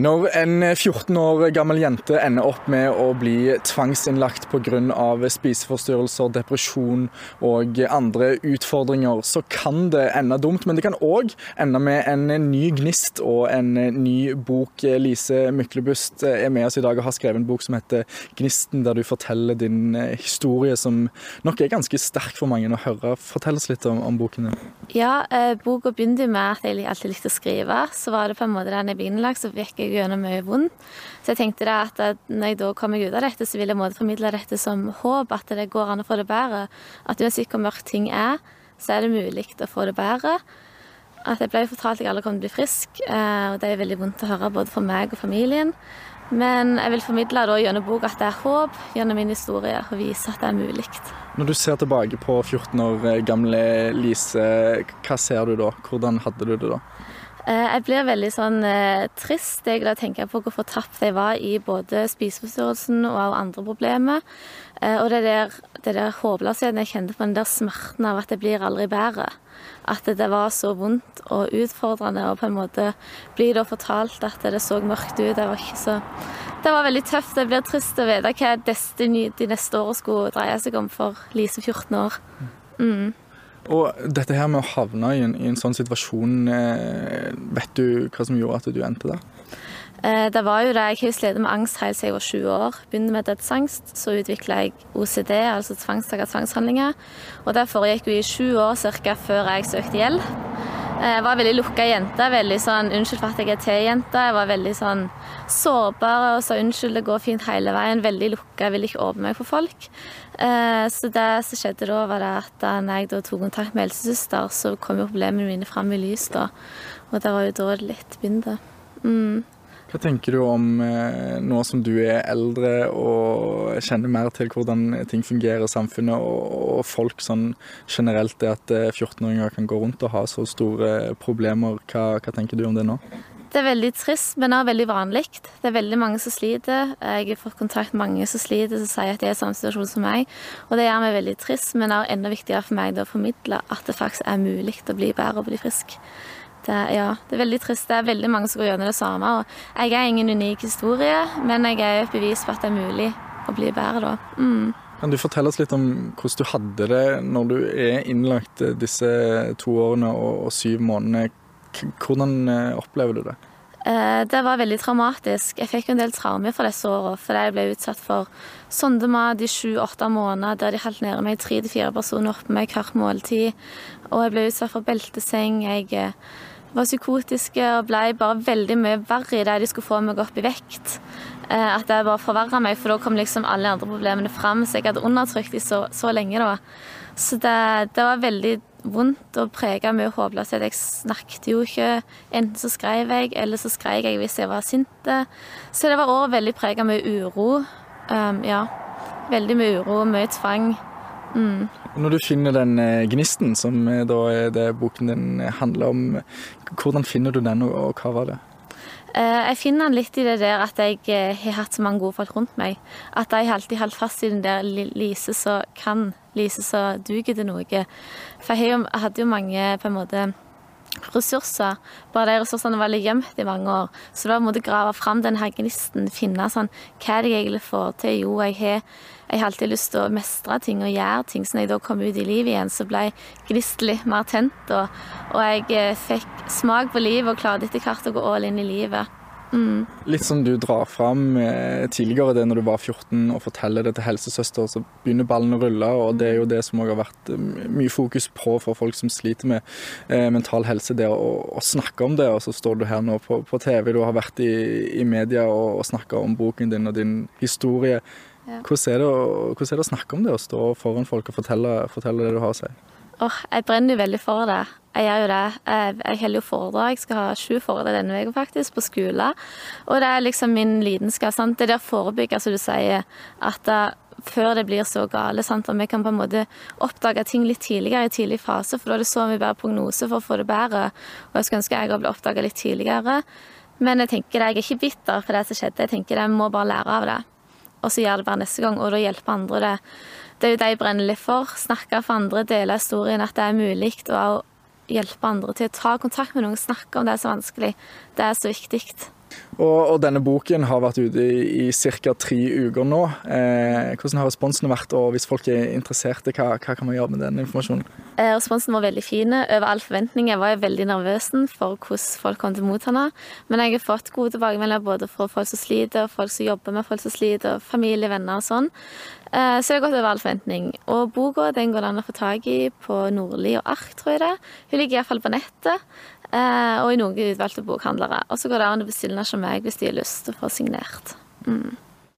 Når en 14 år gammel jente ender opp med å bli tvangsinnlagt pga. spiseforstyrrelser, depresjon og andre utfordringer, så kan det ende dumt. Men det kan òg ende med en ny gnist og en ny bok. Lise Myklebust er med oss i dag og har skrevet en bok som heter 'Gnisten', der du forteller din historie, som nok er ganske sterk for mange å høre. Fortell oss litt om, om boken din. Ja, eh, boka begynte med at jeg alltid likte å skrive. Så var det på en måte den jeg ble innlagt, så fikk jeg gjennom mye vondt. Så jeg tenkte da at når jeg da kommer ut av dette, så vil jeg måte formidle dette som håp. At det går an å få det bedre. At uansett hvor mørkt ting er, så er det mulig å få det bedre. At jeg ble fortalt at jeg aldri kom til å bli frisk, og det er veldig vondt å høre både for meg og familien. Men jeg vil formidle da gjennom boka at det er håp gjennom min historie, og vise at det er mulig. Når du ser tilbake på 14 år gamle Lise, hva ser du da? Hvordan hadde du det da? Jeg blir veldig sånn trist jeg da tenker på hvor fortapt jeg var i både spiseforstyrrelsen og andre problemer. Og det der, det der håpløsheten jeg kjente på, den der smerten av at det blir aldri bedre. At det var så vondt og utfordrende og på en måte bli da fortalt at det så mørkt ut. Det var ikke så Det var veldig tøft. Det blir trist å vite hva Destiny de neste årene skulle dreie seg om for Lise 14 år. Mm. Og dette her med å havne i en, i en sånn situasjon, vet du hva som gjorde at du endte der? Det var jo det. Jeg har slitt med angst helt siden jeg var 20 år. Begynte med dødsangst, så utvikla jeg OCD, altså tvangstanker tvangshandlinger. Og det foregikk jo i sju år ca. før jeg søkte hjelp. Jeg var veldig lukka jente. veldig sånn, Unnskyld for at jeg er T-jente. Jeg var veldig sånn sårbar og sa unnskyld, det går fint hele veien. Veldig lukka, ville ikke åpne meg for folk. Så det som skjedde da, var det at da jeg da tok kontakt med helsesøster, så kom jo problemene mine fram i lys da. Og det var jo da det litt begynte. Mm. Hva tenker du om nå som du er eldre og kjenner mer til hvordan ting fungerer i samfunnet, og folk sånn generelt, det at 14-åringer kan gå rundt og ha så store problemer. Hva, hva tenker du om det nå? Det er veldig trist, men også veldig vanlig. Det er veldig mange som sliter. Jeg har fått kontakt med mange som sliter, som sier at de er i samme situasjon som meg. Og det gjør meg veldig trist, men det er enda viktigere for meg å formidle at det faktisk er mulig å bli bedre og bli frisk. Det, ja, det er veldig trist. Det er veldig mange som går gjennom det samme. Og jeg er ingen unik historie, men jeg er et bevis på at det er mulig å bli bedre da. Mm. Kan du fortelle oss litt om hvordan du hadde det når du er innlagt disse to årene og syv månedene? Hvordan opplever du det? Det var veldig traumatisk. Jeg fikk en del traumer fra disse årene. Fordi jeg ble utsatt for sondemat i sju-åtte måneder der de holdt nede meg tre til fire personer oppe meg hvert måltid. Og jeg ble utsatt for belteseng. Jeg var psykotiske og ble bare veldig mye verre i det de skulle få meg opp i vekt. At det bare forverra meg, for da kom liksom alle andre problemene fram. Så jeg hadde undertrykt dem så, så lenge da. Så det, det var veldig vondt og prega mye håpløshet. Jeg snakket jo ikke. Enten så skrev jeg, eller så skrev jeg hvis jeg var sint. Så det var òg veldig prega mye uro. Um, ja. Veldig mye uro, mye tvang. Mm. Når du finner den gnisten, som da er det boken din handler om, hvordan finner du den, og hva var det? Jeg finner den litt i det der at jeg har hatt så mange gode folk rundt meg. At jeg alltid holdt fast i den der Lise som kan, Lise som duger til noe. For jeg hadde jo mange på en måte ressurser. Bare de ressursene var litt gjemt i mange år. Så da måtte jeg grave fram den gnisten, finne sånn Hva er det jeg egentlig får til? Jo, jeg har, jeg har alltid lyst til å mestre ting og gjøre ting. Så når jeg da kom ut i livet igjen, så ble gnisten litt mer tent. Og, og jeg fikk smak på livet og klarte etter hvert å gå all inn i livet. Mm. Litt som du drar fram tidligere, det når du var 14 og forteller det til helsesøster, så begynner ballen å rulle. og Det er jo det som også har vært mye fokus på for folk som sliter med eh, mental helse. Det å, å, snakke om det. Og så står du her nå på, på TV, du har vært i, i media og, og snakka om boken din og din historie. Ja. Hvordan, er det, hvordan, er det, å snakke om det, å stå foran folk og fortelle, fortelle det du har å si? Oh, jeg brenner jo veldig for det. Jeg gjør jo det. Jeg, jeg holder jo foredrag. Jeg skal ha sju foredrag denne uka faktisk, på skolen. Og det er liksom min lidenskap. Sant? Det der forebygge, som du sier, at da, før det blir så gale. Sant? Og vi kan på en måte oppdage ting litt tidligere, i tidlig fase, for da er det så mye bedre prognose for å få det bedre. Og jeg skulle ønske jeg ble oppdaga litt tidligere. Men jeg tenker det, jeg er ikke bitter for det som skjedde. Jeg tenker det, jeg må bare lære av det. Og så gjør det bare neste gang, og da hjelper andre det. Det er jo det jeg brenner litt for. Snakke for andre, dele historien, at det er mulig. Og hjelpe andre til å ta kontakt med noen, snakke om det som er vanskelig. Det er så viktig. Og, og, denne boken har vært ute i, i ca. tre uker nå. Eh, hvordan har responsen vært, og hvis folk er interesserte, hva, hva kan man gjøre med den informasjonen? Eh, responsen var veldig fin. Over all forventning. Jeg var veldig nervøs for hvordan folk kom til å motta den. Men jeg har fått gode tilbakemeldinger både fra folk som sliter, folk som jobber med folk som sliter, familie, venner og sånn. Eh, så det har gått over all forventning. Og boka går det an å få tak i på Nordli og Ark, tror jeg det. Hun ligger iallfall på nettet. Eh, og i noen utvalgte bokhandlere. Og så går det an å bestille den hos meg hvis de har lyst til å få signert. Mm.